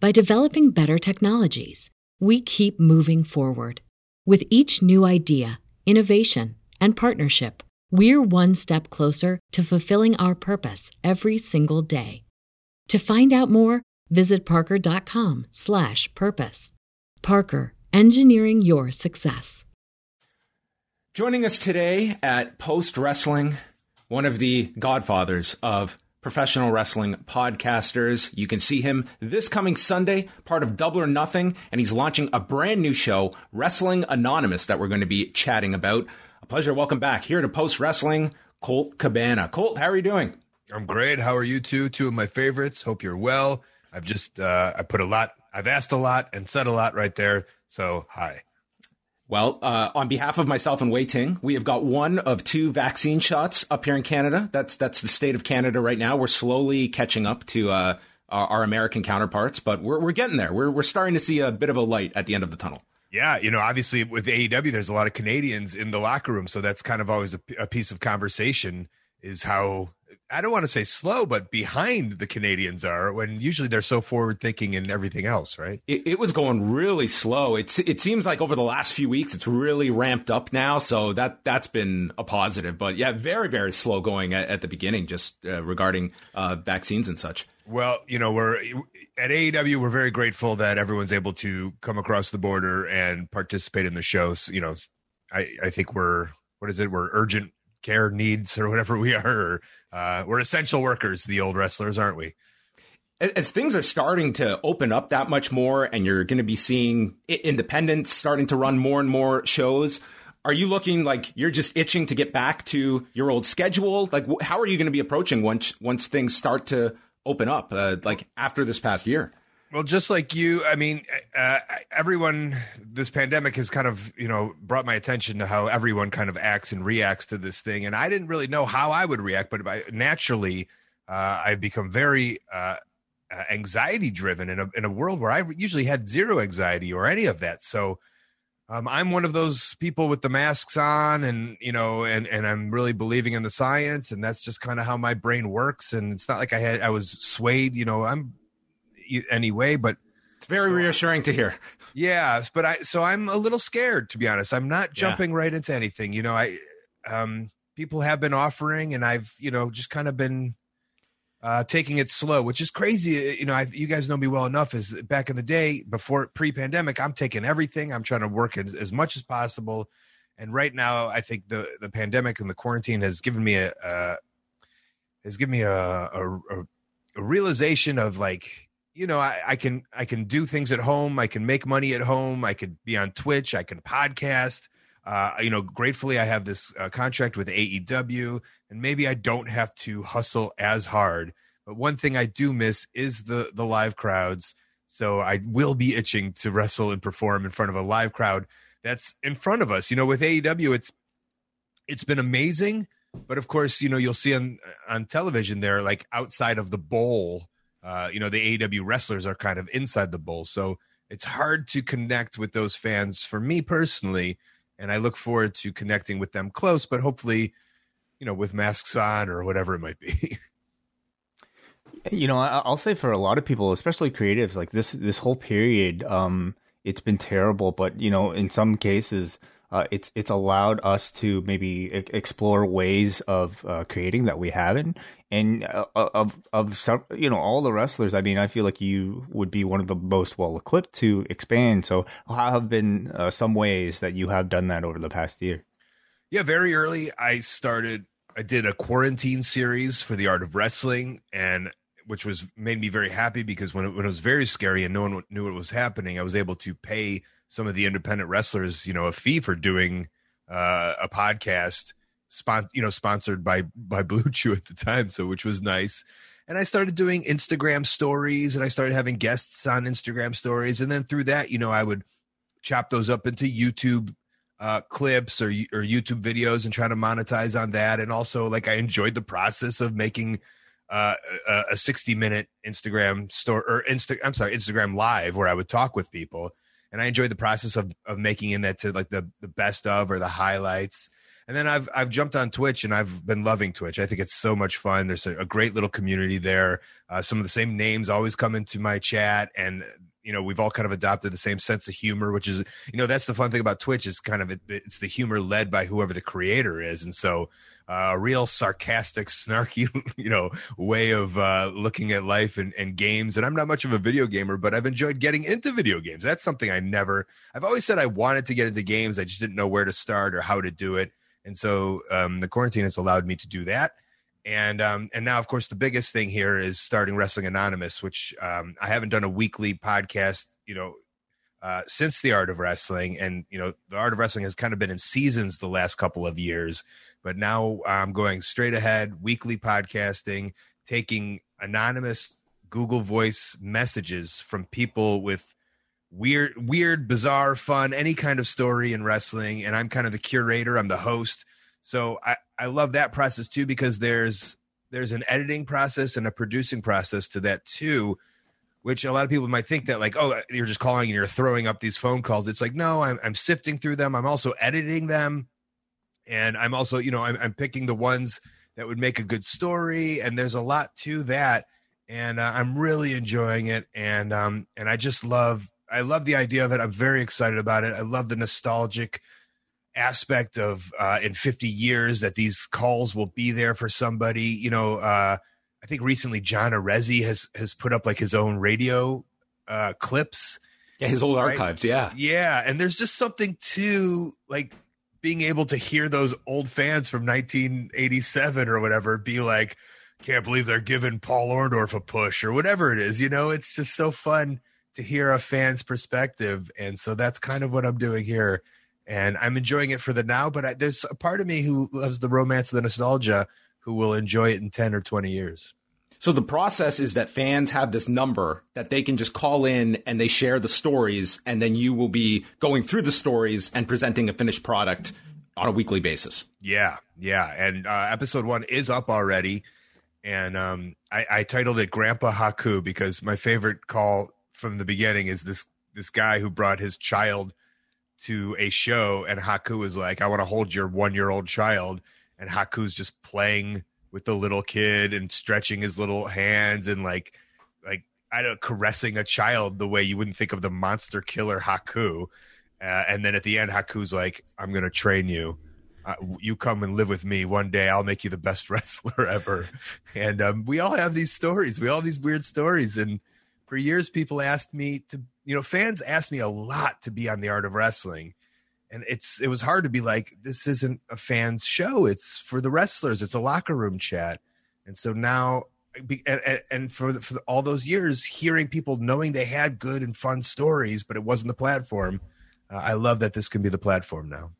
by developing better technologies. We keep moving forward. With each new idea, innovation, and partnership, we're one step closer to fulfilling our purpose every single day. To find out more, visit parker.com/purpose. Parker, engineering your success. Joining us today at Post Wrestling, one of the godfathers of professional wrestling podcasters. You can see him this coming Sunday, part of Double or Nothing, and he's launching a brand new show, Wrestling Anonymous, that we're going to be chatting about. A pleasure. Welcome back here to Post Wrestling, Colt Cabana. Colt, how are you doing? I'm great. How are you two? Two of my favorites. Hope you're well. I've just uh, I put a lot. I've asked a lot and said a lot right there. So hi. Well, uh, on behalf of myself and Wai Ting, we have got one of two vaccine shots up here in Canada. That's that's the state of Canada right now. We're slowly catching up to uh, our, our, American counterparts, but we're we're getting there. We're we're starting to see a bit of a light at the end of the tunnel. Yeah, you know, obviously with AEW, there's a lot of Canadians in the locker room, so that's kind of always a, a piece of conversation. Is how I don't want to say slow, but behind the Canadians are when usually they're so forward thinking and everything else, right? It, it, was going really slow. It's it seems like over the last few weeks it's really ramped up now, so that that's been a positive. But yeah, very very slow going at, at the beginning, just uh, regarding uh, vaccines and such. Well, you know, we're at AEW. We're very grateful that everyone's able to come across the border and participate in the shows. You know, I I think we're what is it? We're urgent care needs or whatever we are. Or, uh, we're essential workers, the old wrestlers, aren't we? As things are starting to open up that much more, and you're going to be seeing independents starting to run more and more shows, are you looking like you're just itching to get back to your old schedule? Like, how are you going to be approaching once once things start to open up, uh, like after this past year? Well, just like you, I mean, uh, everyone, this pandemic has kind of, you know, brought my attention to how everyone kind of acts and reacts to this thing. And I didn't really know how I would react, but I, naturally, uh, I've become very uh, uh anxiety driven in a, in a world where I usually had zero anxiety or any of that. So um, I'm one of those people with the masks on and, you know, and, and I'm really believing in the science. And that's just kind of how my brain works. And it's not like I had, I was swayed, you know, I'm, anyway, but it's very so, reassuring to hear. Yeah, but I so I'm a little scared to be honest. I'm not jumping yeah. right into anything. You know, I um people have been offering and I've, you know, just kind of been uh, taking it slow, which is crazy. Uh, you know, I, you guys know me well enough. Is back in the day before pre-pandemic, I'm taking everything. I'm trying to work as, as much as possible. And right now, I think the the pandemic and the quarantine has given me a uh, has given me a, a, a realization of like you know, I, I, can I can do things at home. I can make money at home. I could be on Twitch. I can podcast. Uh, you know, gratefully, I have this uh, contract with AEW, and maybe I don't have to hustle as hard. But one thing I do miss is the the live crowds. So I will be itching to wrestle and perform in front of a live crowd that's in front of us. You know, with AEW, it's it's been amazing, but of course, you know, you'll see on on television there, like outside of the bowl uh, you know, the AEW wrestlers are kind of inside the bowl. So it's hard to connect with those fans for me personally. And I look forward to connecting with them close, but hopefully, you know, with masks on or whatever it might be. you know, I'll say for a lot of people, especially creatives, like this this whole period, um, it's been terrible. But you know, in some cases, uh, it's it's allowed us to maybe explore ways of uh, creating that we haven't, and uh, uh, of of some, you know all the wrestlers. I mean, I feel like you would be one of the most well equipped to expand. So, how have been uh, some ways that you have done that over the past year? Yeah, very early, I started. I did a quarantine series for the art of wrestling, and which was made me very happy because when it, when it was very scary and no one knew what was happening, I was able to pay some of the independent wrestlers, you know, a fee for doing uh, a podcast, spon- you know, sponsored by by BlueChew at the time, so which was nice. And I started doing Instagram stories, and I started having guests on Instagram stories, and then through that, you know, I would chop those up into YouTube uh, clips or or YouTube videos and try to monetize on that. And also, like, I enjoyed the process of making uh, a, a 60 minute Instagram store or Insta. I'm sorry, Instagram live where I would talk with people and I enjoyed the process of of making in that to like the the best of or the highlights. And then I've I've jumped on Twitch and I've been loving Twitch. I think it's so much fun. There's a, a great little community there. Uh, some of the same names always come into my chat, and you know we've all kind of adopted the same sense of humor, which is you know that's the fun thing about Twitch is kind of it, it's the humor led by whoever the creator is, and so a real sarcastic, snarky, you know, way of uh, looking at life and, and games. And I'm not much of a video gamer, but I've enjoyed getting into video games. That's something I never. I've always said I wanted to get into games. I just didn't know where to start or how to do it. And so um, the quarantine has allowed me to do that. And um, and now, of course, the biggest thing here is starting Wrestling Anonymous, which um, I haven't done a weekly podcast, you know, uh, since the Art of Wrestling. And you know, the Art of Wrestling has kind of been in seasons the last couple of years. But now I'm going straight ahead, weekly podcasting, taking anonymous Google Voice messages from people with weird, weird, bizarre, fun, any kind of story in wrestling. And I'm kind of the curator, I'm the host. So I, I love that process too because there's there's an editing process and a producing process to that too which a lot of people might think that like oh you're just calling and you're throwing up these phone calls. It's like no i'm, I'm sifting through them. I'm also editing them. And i'm also you know I'm, I'm, picking the ones that would make a good story. And there's a lot to that. And uh, i'm really enjoying it. And um and i just love i love the idea of it. I'm very excited about it. I love the nostalgic aspect of uh in 50 years that these calls will be there for somebody. You know uh think recently john arezzi has has put up like his own radio uh clips yeah his old right? archives yeah yeah and there's just something to like being able to hear those old fans from 1987 or whatever be like, can't believe they're giving Paul Orndorff a push or whatever it is. You know, it's just so fun to hear a fan's perspective. And so that's kind of what I'm doing here. And I'm enjoying it for the now, but I, there's a part of me who loves the romance of the nostalgia who will enjoy it in 10 or 20 years. So the process is that fans have this number that they can just call in and they share the stories, and then you will be going through the stories and presenting a finished product on a weekly basis. Yeah, yeah. And uh, episode one is up already, and um, I, I titled it "Grandpa Haku" because my favorite call from the beginning is this this guy who brought his child to a show, and Haku was like, "I want to hold your one year old child," and Haku's just playing with the little kid and stretching his little hands and like like I don't caressing a child the way you wouldn't think of the monster killer Haku. Uh, and then at the end, Haku's like, "I'm gonna train you. Uh, you come and live with me one day. I'll make you the best wrestler ever." and um, we all have these stories. We all have these weird stories. And for years, people asked me to, you know, fans asked me a lot to be on the Art of Wrestling and it's it was hard to be like this isn't a fans show. It's for the wrestlers. It's a locker room chat. And so now and, and for, the, for all those years hearing people knowing they had good and fun stories but it wasn't the platform uh, i love that this can be the platform now.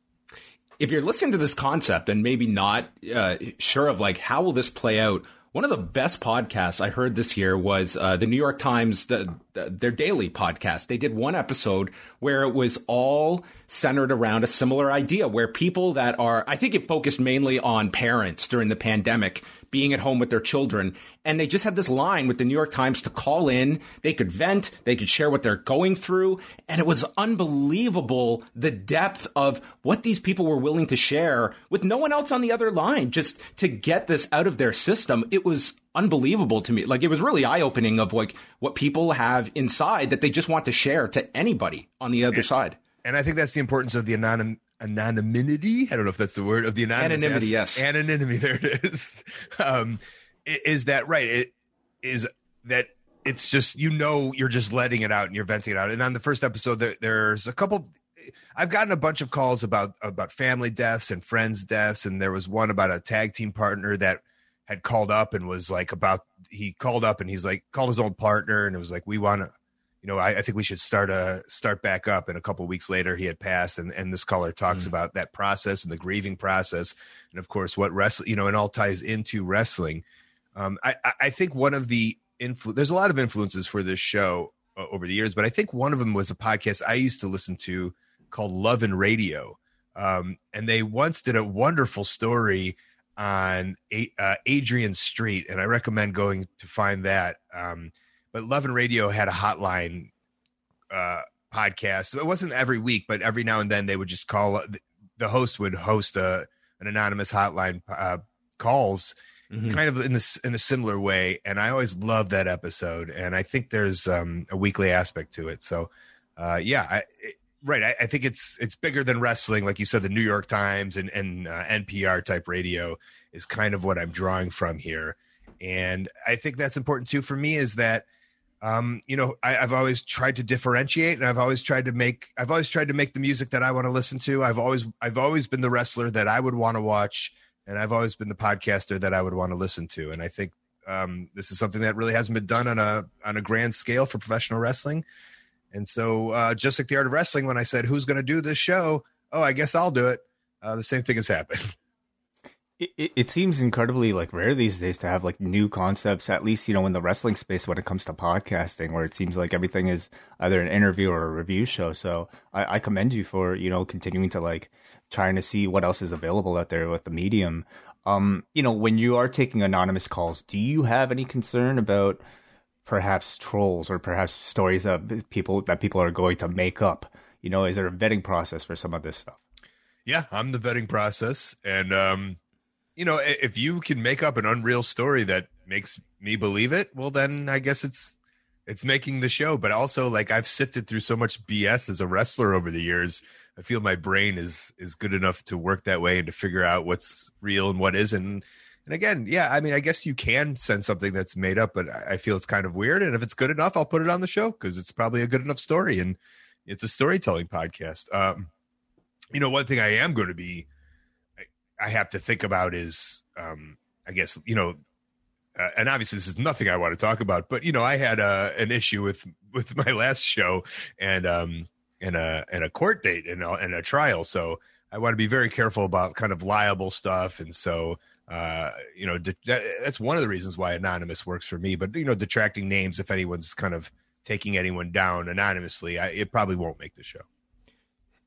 If you're listening to this concept and maybe not uh, sure of like how will this play out one of the best podcasts I heard this year was uh, the New York Times, the, the, their daily podcast. They did one episode where it was all centered around a similar idea where people that are, I think it focused mainly on parents during the pandemic being at home with their children. And they just had this line with the New York Times to call in. They could vent. They could share what they're going through. And it was unbelievable the depth of what these people were willing to share with no one else on the other line just to get this out of their system. It was unbelievable to me. Like it was really eye opening of like what people have inside that they just want to share to anybody on the other and, side. And I think that's the importance of the anonym anonymity. I don't know if that's the word of the anonymous anonymity. Yes, anonymity. There it is. Um, is that right? It is that it's just you know you're just letting it out and you're venting it out. And on the first episode, there, there's a couple. I've gotten a bunch of calls about about family deaths and friends deaths, and there was one about a tag team partner that had called up and was like about he called up and he's like called his old partner and it was like we want to you know I, I, think we should start a start back up and a couple weeks later he had passed and and this caller talks mm. about that process and the grieving process and of course what wrestling you know and all ties into wrestling um i i think one of the influ- there's a lot of influences for this show uh, over the years but i think one of them was a podcast i used to listen to called love and radio um and they once did a wonderful story on a- uh, Adrian Street, and I recommend going to find that. Um, but Love and Radio had a hotline uh, podcast. It wasn't every week, but every now and then they would just call. Uh, the host would host a an anonymous hotline uh, calls, mm-hmm. kind of in this in a similar way. And I always loved that episode, and I think there's um, a weekly aspect to it. So, uh, yeah, I, it, right. I, I, think it's it's bigger than wrestling, like you said. The New York Times and and uh, NPR type radio is kind of what I'm drawing from here, and I think that's important too for me. Is that um, you know I, have always tried to differentiate, and I've always tried to make I've always tried to make the music that I want to listen to. I've always I've always been the wrestler that I would want to watch, and I've always been the podcaster that I would want to listen to. And I think um, this is something that really hasn't been done on a on a grand scale for professional wrestling. And so, uh, just like the art of wrestling, when I said, "Who's going to do this show?" Oh, I guess I'll do it. Uh, the same thing has happened. It, it seems incredibly like rare these days to have like new concepts. At least you know in the wrestling space when it comes to podcasting, where it seems like everything is either an interview or a review show. So I, I commend you for you know continuing to like trying to see what else is available out there with the medium. Um, you know, when you are taking anonymous calls, do you have any concern about perhaps trolls or perhaps stories that people that people are going to make up. You know, is there a vetting process for some of this stuff? Yeah, I'm the vetting process, and um, you know, if you can make up an unreal story that makes me believe it, well, then I guess it's it's making the show. But also, like I've sifted through so much BS as a wrestler over the years. I feel my brain is is good enough to work that way and to figure out what's real and what isn't. And again, yeah, I mean, I guess you can send something that's made up, but I feel it's kind of weird. And if it's good enough, I'll put it on the show because it's probably a good enough story and it's a storytelling podcast. Um, you know, one thing I am going to be, I, have to think about is, um, I guess, you know, uh, and obviously this is nothing I want to talk about, but you know, I had uh, an issue with with my last show and um and a and a court date and a, and a trial, so I want to be very careful about kind of liable stuff, and so uh, you know, that's one of the reasons why anonymous works for me. But you know, detracting names, if anyone's kind of taking anyone down anonymously, I, it probably won't make the show.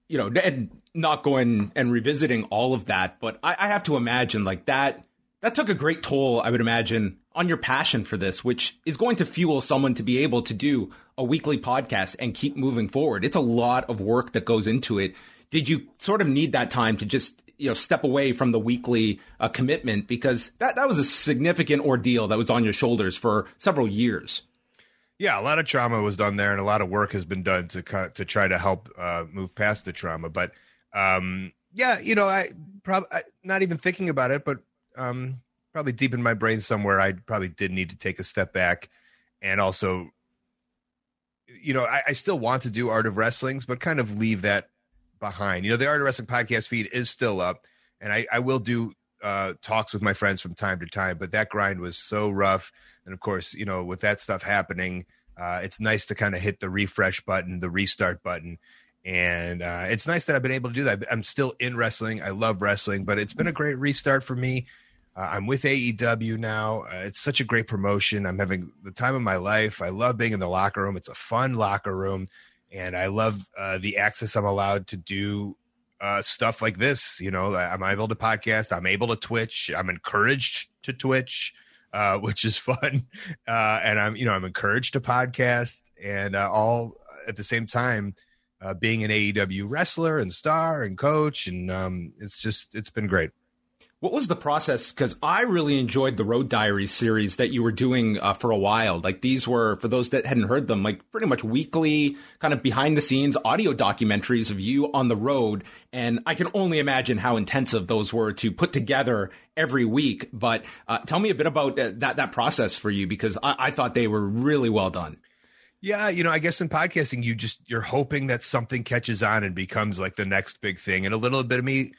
You know, and not going and revisiting all of that, but I, I have to imagine like that. That took a great toll, I would imagine, on your passion for this, which is going to fuel someone to be able to do a weekly podcast and keep moving forward. It's a lot of work that goes into it. Did you sort of need that time to just you know step away from the weekly uh, commitment because that that was a significant ordeal that was on your shoulders for several years. Yeah, a lot of trauma was done there, and a lot of work has been done to to try to help uh, move past the trauma. But um, yeah, you know, I probably not even thinking about it, but um, probably deep in my brain somewhere, I probably did need to take a step back, and also, you know, I, I still want to do art of wrestlings, but kind of leave that behind. You know, the Art of Wrestling podcast feed is still up, and I, I will do uh, talks with my friends from time to time. But that grind was so rough, and of course, you know, with that stuff happening, uh, it's nice to kind of hit the refresh button, the restart button. And uh, it's nice that I've been able to do that. I'm still in wrestling. I love wrestling, but it's been a great restart for me. Uh, I'm with AEW now. Uh, it's such a great promotion. I'm having the time of my life. I love being in the locker room. It's a fun locker room and I love uh, the access I'm allowed to do uh, stuff like this. You know, I'm able to podcast. I'm able to Twitch. I'm encouraged to Twitch, uh, which is fun. Uh, and I'm, you know, I'm encouraged to podcast, and uh, all at the same time, uh, being an AEW wrestler and star and coach, and um, it's just it's been great. What was the process? Because I really enjoyed the Road Diaries series that you were doing uh, for a while. Like these were, for those that hadn't heard them, like pretty much weekly, kind of behind the scenes audio documentaries of you on the road. And I can only imagine how intensive those were to put together every week. But uh, tell me a bit about that that process for you, because I, I thought they were really well done. Yeah, you know, I guess in podcasting, you just you're hoping that something catches on and becomes like the next big thing. And a little bit of me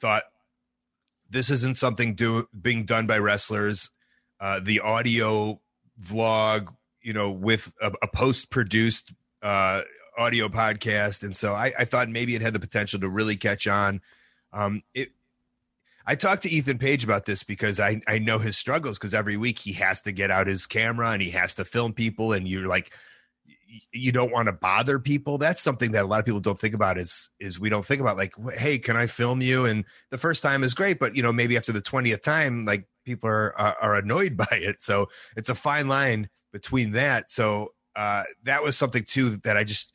thought this isn't something do, being done by wrestlers. Uh, the audio vlog, you know, with a, a post produced uh, audio podcast, and so I, I, thought maybe it had the potential to really catch on. Um, it. I talked to Ethan Page about this because I, I know his struggles because every week he has to get out his camera and he has to film people and you're like you don't want to bother people that's something that a lot of people don't think about is is we don't think about like hey can i film you? And the first time is great but you know maybe after the 20th time like people are are, are annoyed by it. So it's a fine line between that. So uh that was something too that i just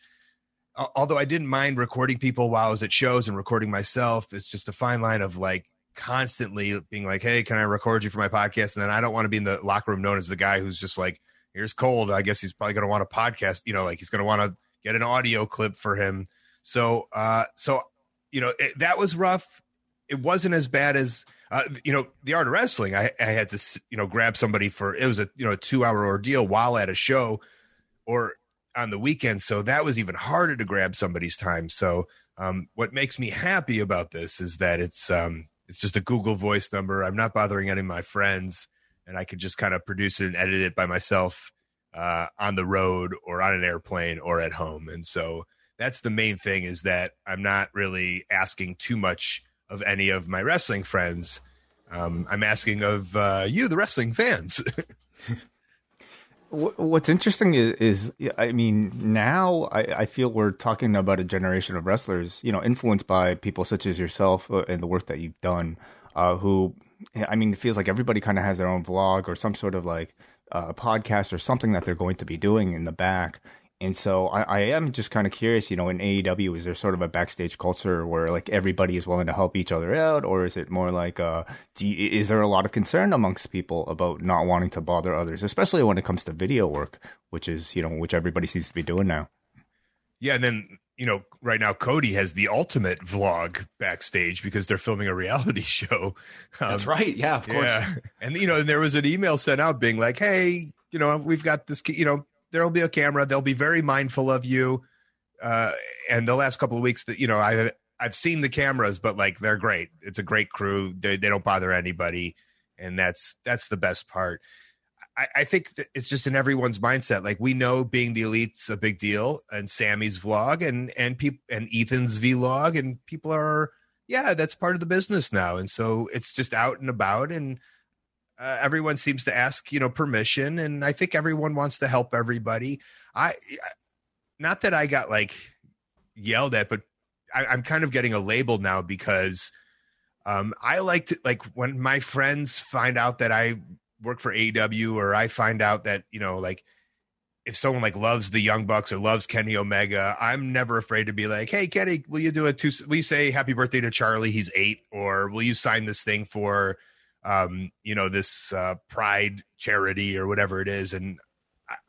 although i didn't mind recording people while i was at shows and recording myself it's just a fine line of like constantly being like hey can i record you for my podcast? And then i don't want to be in the locker room known as the guy who's just like here's Colt. I guess he's probably going to want a podcast, you know, like he's going to want to get an audio clip for him. So, uh, so, you know, it, that was rough. It wasn't as bad as, uh, you know, the art of wrestling. I, I had to, you know, grab somebody for, it was a, you know, a two hour ordeal while at a show or on the weekend. So that was even harder to grab somebody's time. So, um, what makes me happy about this is that it's, um, it's just a Google voice number. I'm not bothering any of my friends and I could just kind of produce it and edit it by myself uh, on the road or on an airplane or at home. And so that's the main thing is that I'm not really asking too much of any of my wrestling friends. Um, I'm asking of uh, you, the wrestling fans. What's interesting is, is, I mean, now I, I, feel we're talking about a generation of wrestlers, you know, influenced by people such as yourself uh, and the work that you've done, uh, who I mean, it feels like everybody kind of has their own vlog or some sort of like uh, podcast or something that they're going to be doing in the back. And so I, I am just kind of curious, you know, in AEW, is there sort of a backstage culture where like everybody is willing to help each other out, or is it more like, uh, you, is there a lot of concern amongst people about not wanting to bother others, especially when it comes to video work, which is you know which everybody seems to be doing now? Yeah, and then you know, right now Cody has the ultimate vlog backstage because they're filming a reality show. Um, That's right. Yeah, of course. Yeah. And you know, there was an email sent out being like, "Hey, you know, we've got this. You know, there'll be a camera. They'll be very mindful of you." Uh, and the last couple of weeks that you know, I I've seen the cameras, but like they're great. It's a great crew. They they don't bother anybody, and that's that's the best part. I, I think it's just in everyone's mindset. Like we know being the elite's a big deal, and Sammy's vlog and and people and Ethan's vlog, and people are yeah, that's part of the business now, and so it's just out and about, and uh, everyone seems to ask you know permission, and I think everyone wants to help everybody. I not that I got like yelled at, but I, I'm kind of getting a label now because um, I like to like when my friends find out that I work for AEW or I find out that, you know, like if someone like loves the Young Bucks or loves Kenny Omega, I'm never afraid to be like, "Hey, Kenny, will you do a two? Will you say happy birthday to Charlie? He's eight, or will you sign this thing for, um, you know, this uh, Pride charity or whatever it is?" And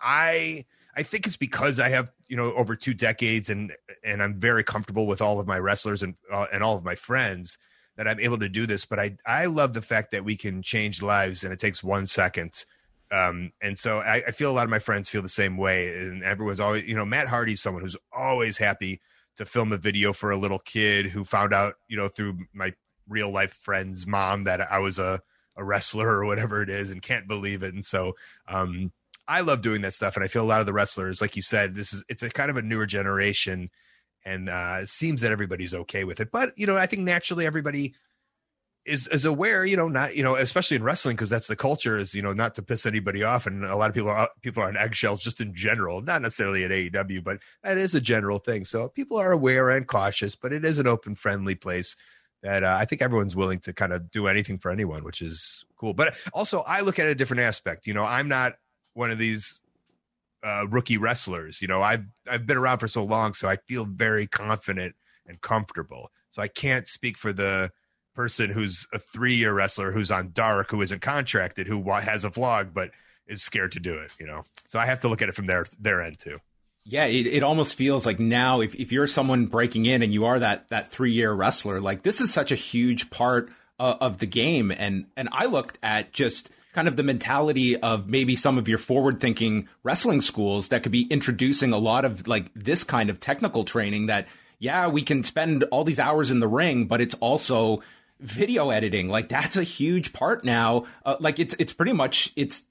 I, I think it's because I have you know over two decades and and I'm very comfortable with all of my wrestlers and uh, and all of my friends that I'm able to do this. But I I love the fact that we can change lives and it takes one second. Um, and so I, I feel a lot of my friends feel the same way, and everyone's always, you know, Matt Hardy's someone who's always happy to film a video for a little kid who found out, you know, through my real life friend's mom that I was a, a wrestler or whatever it is and can't believe it. And so, um, I love doing that stuff. And I feel a lot of the wrestlers, like you said, this is, it's a kind of a newer generation and uh, it seems that everybody's okay with it. But you know, I think naturally everybody is is aware. You know, not you know, especially in wrestling because that's the culture. Is you know, not to piss anybody off, and a lot of people are people are on eggshells just in general, not necessarily at AEW, but that is a general thing. So people are aware and cautious, but it is an open, friendly place. That uh, I think everyone's willing to kind of do anything for anyone, which is cool. But also, I look at a different aspect. You know, I'm not one of these uh, rookie wrestlers. You know, I've I've been around for so long, so I feel very confident and comfortable. So I can't speak for the person who's a three year wrestler who's on dark who isn't contracted who has a vlog but is scared to do it you know so i have to look at it from their their end too yeah it, it almost feels like now if, if you're someone breaking in and you are that that three year wrestler like this is such a huge part of, of the game and and i looked at just kind of the mentality of maybe some of your forward thinking wrestling schools that could be introducing a lot of like this kind of technical training that yeah we can spend all these hours in the ring but it's also video editing. Like that's a huge part now. Uh, like it's it's pretty much it's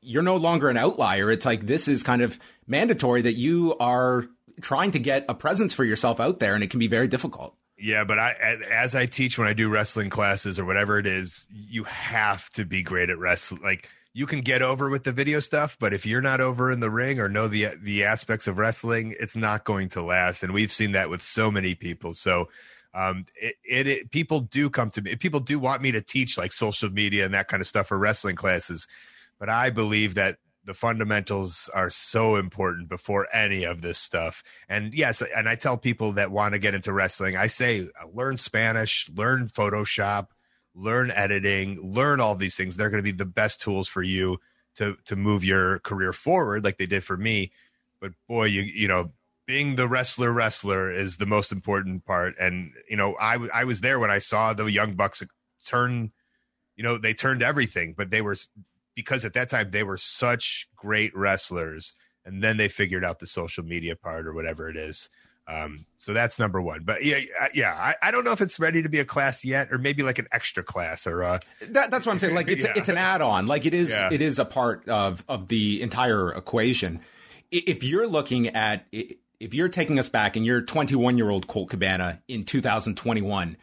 you're no longer an outlier. It's like this is kind of mandatory that you are trying to get a presence for yourself out there and it can be very difficult yeah but i as i teach when i do wrestling classes or whatever it is you have to be great at wrestling like you can get over with the video stuff, but if you're not over in the ring or know the the aspects of wrestling, it's not going to last. And we've seen that with so many people. So um, it, it, it, people do come to me. People do want me to teach like social media and that kind of stuff for wrestling classes, but I believe that the fundamentals are so important before any of this stuff. And yes, and I tell people that want to get into wrestling, I say uh, learn Spanish, learn Photoshop, learn editing, learn all these things. They're going to be the best tools for you to to move your career forward, like they did for me. But boy, you you know being the wrestler wrestler is the most important part and you know i i was there when i saw the young bucks turn you know they turned everything but they were because at that time they were such great wrestlers and then they figured out the social media part or whatever it is um, so that's number one but yeah yeah I, I, don't know if it's ready to be a class yet or maybe like an extra class or uh that, that's what i'm saying like it's, yeah. it's an add-on like it is yeah. it is a part of of the entire equation if you're looking at if you're taking us back and you're 21 year old Colt Cabana in 2021,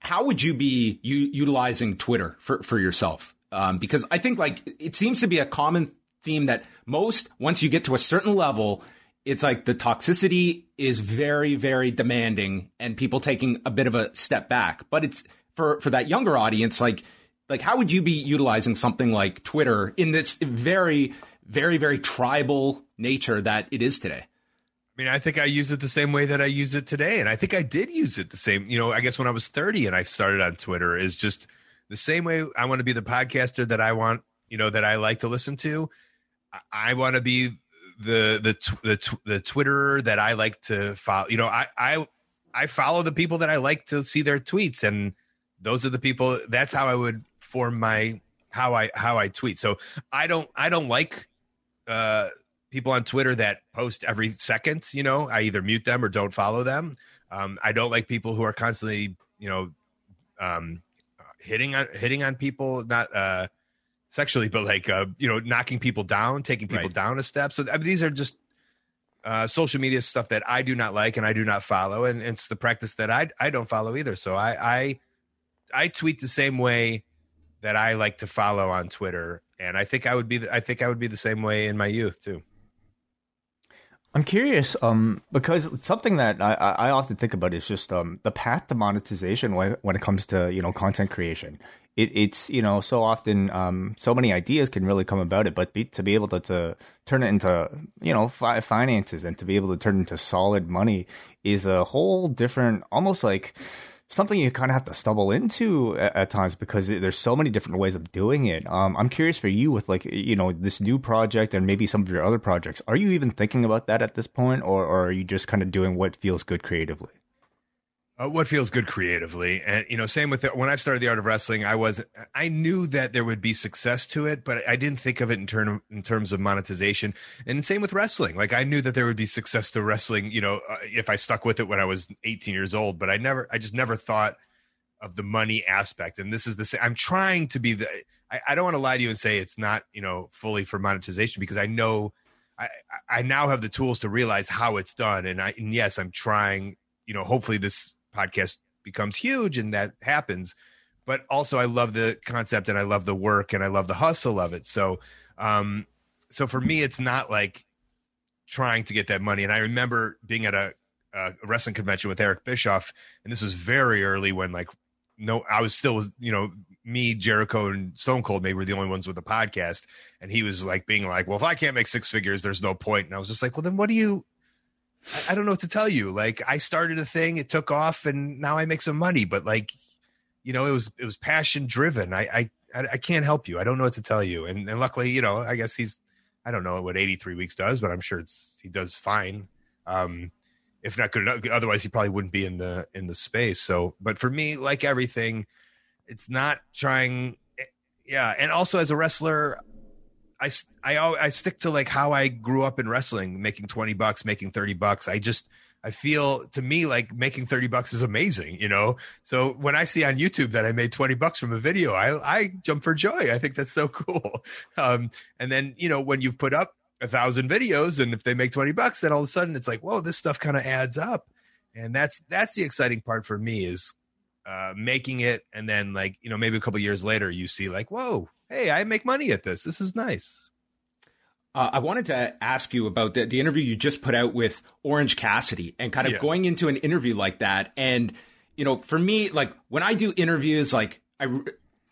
how would you be u- utilizing Twitter for, for yourself? Um, because I think like it seems to be a common theme that most, once you get to a certain level, it's like the toxicity is very, very demanding and people taking a bit of a step back. But it's for, for that younger audience, like, like how would you be utilizing something like Twitter in this very, very, very tribal nature that it is today? I mean, I think I use it the same way that I use it today. And I think I did use it the same, you know, I guess when I was 30 and I started on Twitter is just the same way I want to be the podcaster that I want, you know, that I like to listen to. I want to be the, the, the, the Twitter that I like to follow. You know, I, I, I follow the people that I like to see their tweets and those are the people that's how I would form my, how I, how I tweet. So I don't, I don't like, uh, people on Twitter that post every second. You know, I either mute them or don't follow them. Um, I don't like people who are constantly, you know, um, hitting on hitting on people, not uh, sexually, but like uh, you know, knocking people down, taking people right. down a step. So I mean, these are just uh, social media stuff that I do not like and I do not follow, and it's the practice that I I don't follow either. So I I I tweet the same way that I like to follow on Twitter, and I think I would be the, I think I would be the same way in my youth too. I'm curious, um, because something that I, I often think about is just um, the path to monetization when, when it comes to you know content creation. It, it's you know so often um, so many ideas can really come about it, but be, to be able to, to turn it into you know fi- finances and to be able to turn it into solid money is a whole different, almost like something you kind of have to stumble into at, at, times because there's so many different ways of doing it. Um, I'm curious for you with like you know this new project and maybe some of your other projects. Are you even thinking about that at this point, or, or are you just kind of doing what feels good creatively? Uh, what feels good creatively. And you know same with the, when i started the art of wrestling i was i knew that there would be success to it but i didn't think of it in term in terms of monetization. And same with wrestling. Like i knew that there would be success to wrestling you know uh, if i stuck with it when i was 18 years old but i never i just never thought of the money aspect. And this is the same i'm trying to be the I, I don't want to lie to you and say it's not you know fully for monetization because i know I, I now have the tools to realize how it's done. And i and yes i'm trying you know hopefully this podcast becomes huge and that happens. But also i love the concept and i love the work and i love the hustle of it. So um so for me it's not like trying to get that money. And i remember being at a, a wrestling convention with eric bischoff and this was very early when like no i was still you know me jericho and stone cold maybe were the only ones with a podcast. And he was like being like well if i can't make six figures there's no point. And i was just like well then what do you I, I don't know what to tell you. Like I started a thing, it took off, and now I make some money. But like, you know, it was it was passion driven. I I I can't help you. I don't know what to tell you. And and luckily, you know, I guess he's I don't know what 83 weeks does, but I'm sure it's he does fine. Um, if not good enough, otherwise he probably wouldn't be in the in the space. So, but for me, like everything, it's not trying. Eh, yeah, and also as a wrestler, I I I stick to like how I grew up in wrestling, making 20 bucks, making 30 bucks. I just I feel to me like making 30 bucks is amazing, you know? So when I see on YouTube that I made 20 bucks from a video, I, I jump for joy. I think that's so cool. Um, and then, you know, when you've put up a thousand videos and if they make 20 bucks, then all of a sudden it's like, whoa, this stuff kind of adds up. And that's, that's the exciting part for me is uh, making it. And then like, you know, maybe a couple years later, you see like, whoa, hey, I make money at this. This is nice. Uh, I wanted to ask you about the, the interview you just put out with Orange Cassidy and kind of yeah. going into an interview like that. And, you know, for me, like when I do interviews, like I,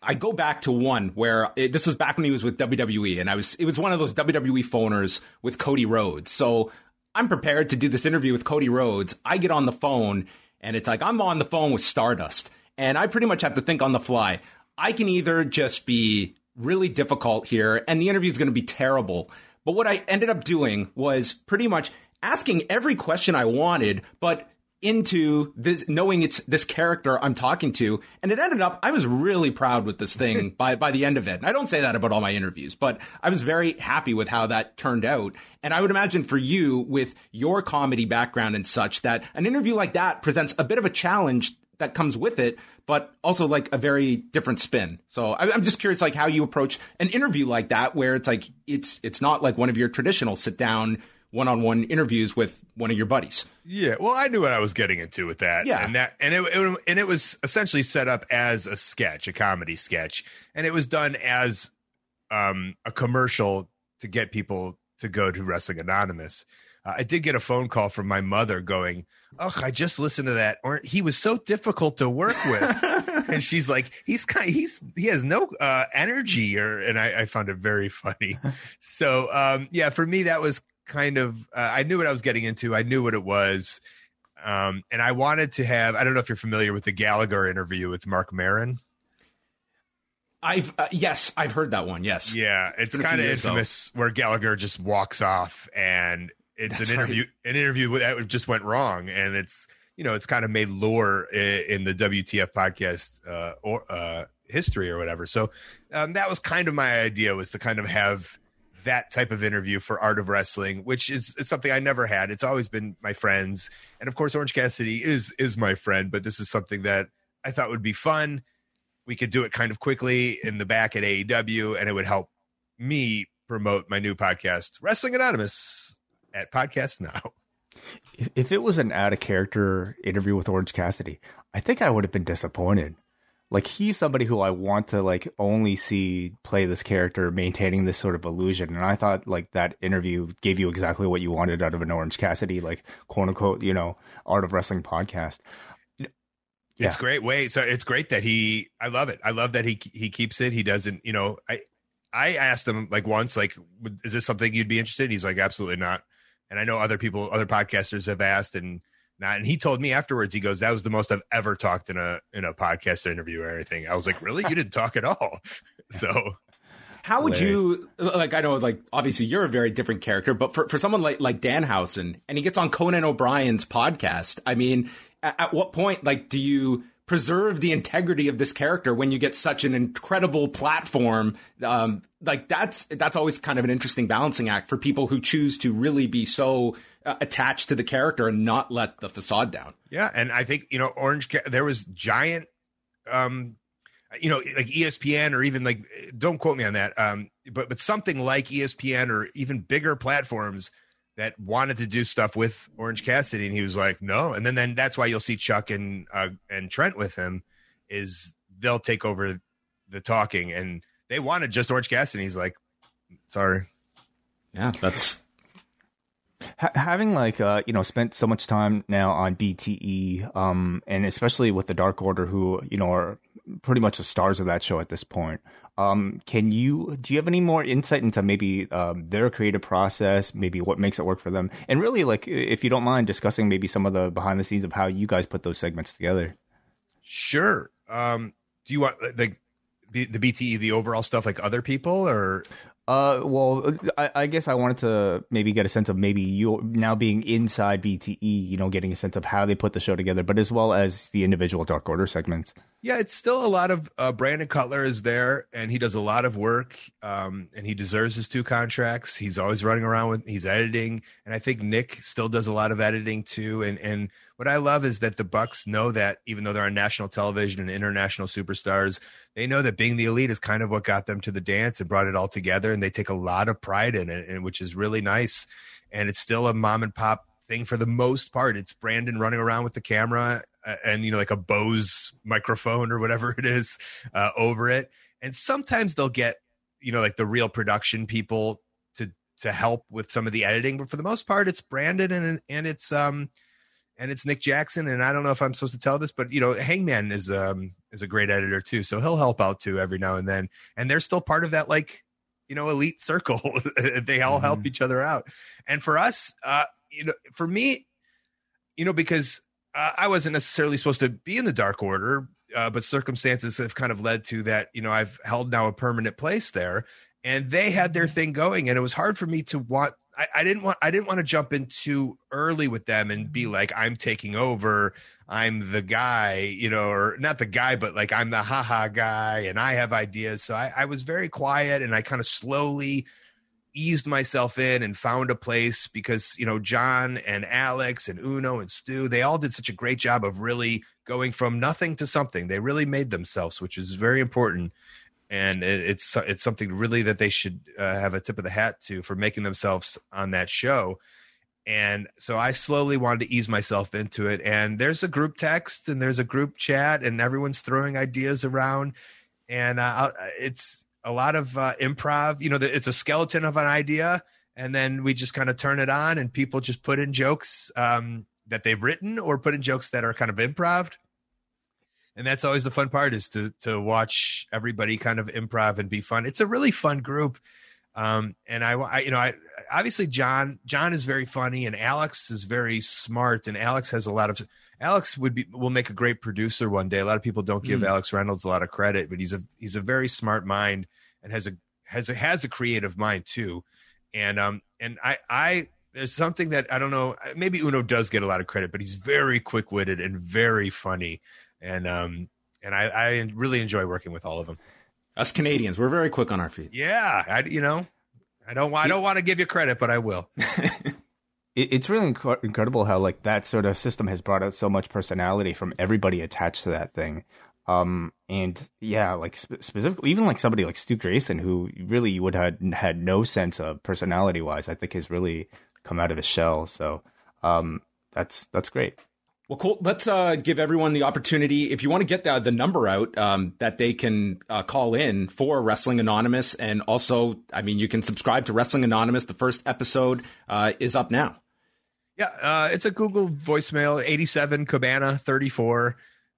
I go back to one where it, this was back when he was with WWE and I was, it was one of those WWE phoners with Cody Rhodes. So I'm prepared to do this interview with Cody Rhodes. I get on the phone and it's like, I'm on the phone with Stardust and I pretty much have to think on the fly. I can either just be really difficult here and the interview is going to be terrible but what I ended up doing was pretty much asking every question I wanted, but into this knowing it's this character I'm talking to and it ended up I was really proud with this thing by by the end of it. And I don't say that about all my interviews, but I was very happy with how that turned out. And I would imagine for you with your comedy background and such that an interview like that presents a bit of a challenge that comes with it, but also like a very different spin. So I, am just curious, like how you approach an interview like that, where it's like it's it's not like one of your traditional sit down one on one interviews with one of your buddies. Yeah, well, I knew what I was getting into with that. Yeah, and that and it, it and it was essentially set up as a sketch, a comedy sketch, and it was done as um, a commercial to get people to go to Wrestling Anonymous. Uh, I did get a phone call from my mother going, "Oh, I just listened to that. Or he was so difficult to work with." and she's like, "He's kind. He's he has no uh, energy." Or and I, I, found it very funny. So um, yeah, for me that was kind of uh, I knew what I was getting into. I knew what it was. Um, and I wanted to have. I don't know if you're familiar with the Gallagher interview with Marc Maron. I've uh, yes, I've heard that one. Yes, yeah, it's, it's kind of infamous though. where Gallagher just walks off and it's That's an interview right. an interview that just went wrong and it's you know it's kind of made lore in, the WTF podcast uh, or uh, history or whatever. So um, that was kind of my idea was to kind of have that type of interview for Art of Wrestling, which is, is something I never had. It's always been my friends, and of course Orange Cassidy is is my friend. But this is something that I thought would be fun. We could do it kind of quickly in the back at AEW, and it would help me promote my new podcast, Wrestling Anonymous at Podcast Now. If it was an out of character interview with Orange Cassidy, I think I would have been disappointed. Like he's somebody who I want to like only see play this character, maintaining this sort of illusion. And I thought like that interview gave you exactly what you wanted out of an Orange Cassidy, like quote unquote, you know, art of wrestling podcast. Yeah. It's great. way. so it's great that he. I love it. I love that he he keeps it. He doesn't. You know, I I asked him like once, like, is this something you'd be interested? in? He's like, absolutely not. And I know other people, other podcasters have asked and not. And he told me afterwards, he goes, that was the most I've ever talked in a, in a podcast interview or anything. I was like, really? You didn't talk at all. So how would you like? I know, like obviously you're a very different character, but for, for someone like like Danhausen, and he gets on Conan O'Brien's podcast. I mean, at, at, what point like do you preserve the integrity of this character when you get such an incredible platform. Um, like that's that's always kind of an interesting balancing act for people who choose to really be so uh, attached to the character and not let the facade down. Yeah, and I think you know Orange. There was giant, um, you know, like ESPN or even like don't quote me on that. Um, but but something like ESPN or even bigger platforms that wanted to do stuff with Orange Cassidy, and he was like, no. And then then that's why you'll see Chuck and uh, and Trent with him is they'll take over the talking, and they wanted just Orange Cassidy. He's like, sorry. Yeah, that's having like uh you know spent so much time now on BTE um and especially with the Dark Order who you know are pretty much the stars of that show at this point. Um, can you do you have any more insight into maybe um, their creative process, maybe what makes it work for them, and really like if you don't mind discussing maybe some of the behind the scenes of how you guys put those segments together? Sure. Um, do you want like the BTE, the overall stuff, like other people, or uh, well, I, I, guess I wanted to maybe get a sense of maybe you now being inside BTE, you know, getting a sense of how they put the show together, but as well as the individual Dark Order segments. Yeah, it's still a lot of uh, Brandon Cutler is there, and he does a lot of work, um, and he deserves his two contracts. He's always running around with he's editing, and I think Nick still does a lot of editing too. And and what I love is that the Bucks know that even though they're on national television and international superstars, they know that being the elite is kind of what got them to the dance and brought it all together, and they take a lot of pride in it, and which is really nice. And it's still a mom and pop thing for the most part. It's Brandon running around with the camera uh, and you know like a Bose microphone or whatever it is uh, over it. And sometimes they'll get you know like the real production people to to help with some of the editing, but for the most part, it's Brandon and and it's um and it's Nick Jackson. And I don't know if I'm supposed to tell this, but you know, Hangman is um is a great editor too, so he'll help out too every now and then. And they're still part of that like you know elite circle. they all mm-hmm. help each other out. And for us, uh, you know, for me, you know, because uh, I wasn't necessarily supposed to be in the Dark Order, uh, but circumstances have kind of led to that. You know, I've held now a permanent place there, and they had their thing going, and it was hard for me to want I, I didn't want I didn't want to jump in too early with them and be mm-hmm. like I'm taking over. I'm the guy, you know, or not the guy, but like I'm the haha guy and I have ideas. So I, I was very quiet and I kind of slowly eased myself in and found a place because, you know, John and Alex and Uno and Stu, they all did such a great job of really going from nothing to something. They really made themselves, which is very important and it's it's something really that they should uh, have a tip of the hat to for making themselves on that show. And so I slowly wanted to ease myself into it. And there's a group text and there's a group chat, and everyone's throwing ideas around. And uh, it's a lot of uh, improv. You know, it's a skeleton of an idea, and then we just kind of turn it on, and people just put in jokes um, that they've written or put in jokes that are kind of improv and that's always the fun part is to to watch everybody kind of improv and be fun. It's a really fun group. Um, and I, I, you know, I obviously John John is very funny, and Alex is very smart, and Alex has a lot of. Alex would be will make a great producer one day. A lot of people don't give mm. Alex Reynolds a lot of credit, but he's a he's a very smart mind and has a has a has a creative mind too. And um and I I there's something that I don't know. Maybe Uno does get a lot of credit, but he's very quick witted and very funny and um and I, I really enjoy working with all of them. Us Canadians, we're very quick on our feet. Yeah, I you know, I don't I don't want to give you credit, but I will. it's really inc- incredible how like that sort of system has brought out so much personality from everybody attached to that thing. Um, and yeah, like sp- specifically, even like somebody like Stu Grayson, who really would have had no sense of personality wise, I think has really come out of his shell. So, um, that's that's great. Well, cool. Let's uh, give everyone the opportunity, if you want to get the, the number out, um, that they can uh, call in for Wrestling Anonymous. And also, I mean, you can subscribe to Wrestling Anonymous. The first episode uh, is up now. Yeah, uh, it's a Google voicemail, 87 Cabana 34.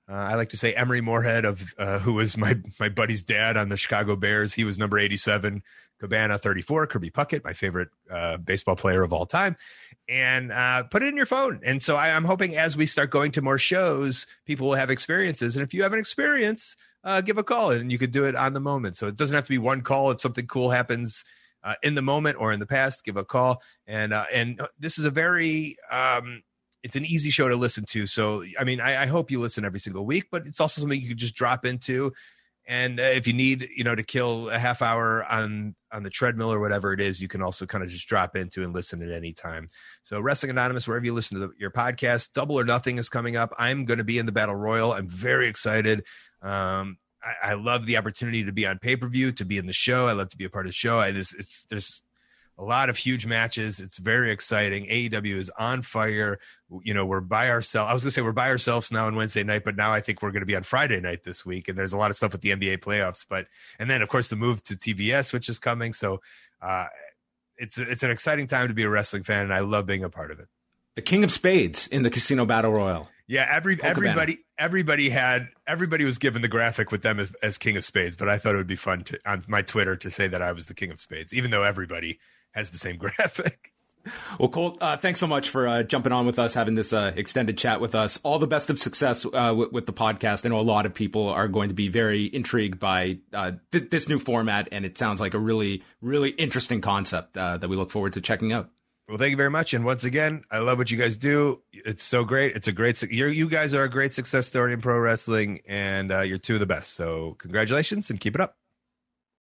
Uh, I like to say Emery Moorehead of uh, who was my my buddy's dad on the Chicago Bears. He was number 87. Cabana 34, Kirby Puckett, my favorite uh, baseball player of all time, and uh, put it in your phone. And so I, am hoping as we start going to more shows, people will have experiences. And if you have an experience, uh, give a call and you could do it on the moment. So it doesn't have to be one call. If something cool happens uh, in the moment or in the past, give a call. And uh, and this is a very um, it's an easy show to listen to. So I mean, I, I hope you listen every single week, but it's also something you could just drop into and uh, if you need you know to kill a half hour on on the treadmill or whatever it is you can also kind of just drop into and listen at any time. So wrestling anonymous wherever you listen to the, your podcast double or nothing is coming up. I'm going to be in the battle royal. I'm very excited. Um, I, I, love the opportunity to be on pay-per-view to be in the show. I love to be a part of the show. I just it's there's a lot of huge matches. It's very exciting. AEW is on fire. You know, we're by ourselves. I was gonna say we're by ourselves now on Wednesday night, but now I think we're gonna be on Friday night this week. And there's a lot of stuff with the NBA playoffs. But and then of course the move to TBS, which is coming. So uh, it's it's an exciting time to be a wrestling fan, and I love being a part of it. The King of Spades in the Casino Battle Royal. Yeah, every everybody everybody had everybody was given the graphic with them as, as, King of Spades, but I thought it would be fun to on my Twitter to say that I was the King of Spades, even though everybody has the same graphic. Well, Colt, uh, thanks so much for uh, jumping on with us, having this uh, extended chat with us. All the best of success uh, with, with, the podcast. I know a lot of people are going to be very intrigued by uh, th- this new format, and it sounds like a really, really interesting concept uh, that we look forward to checking out. Well, thank you very much. And once again, I love what you guys do. It's so great. It's a great, you you guys are a great success story in pro wrestling, and you're two of the best. So, congratulations and keep it up.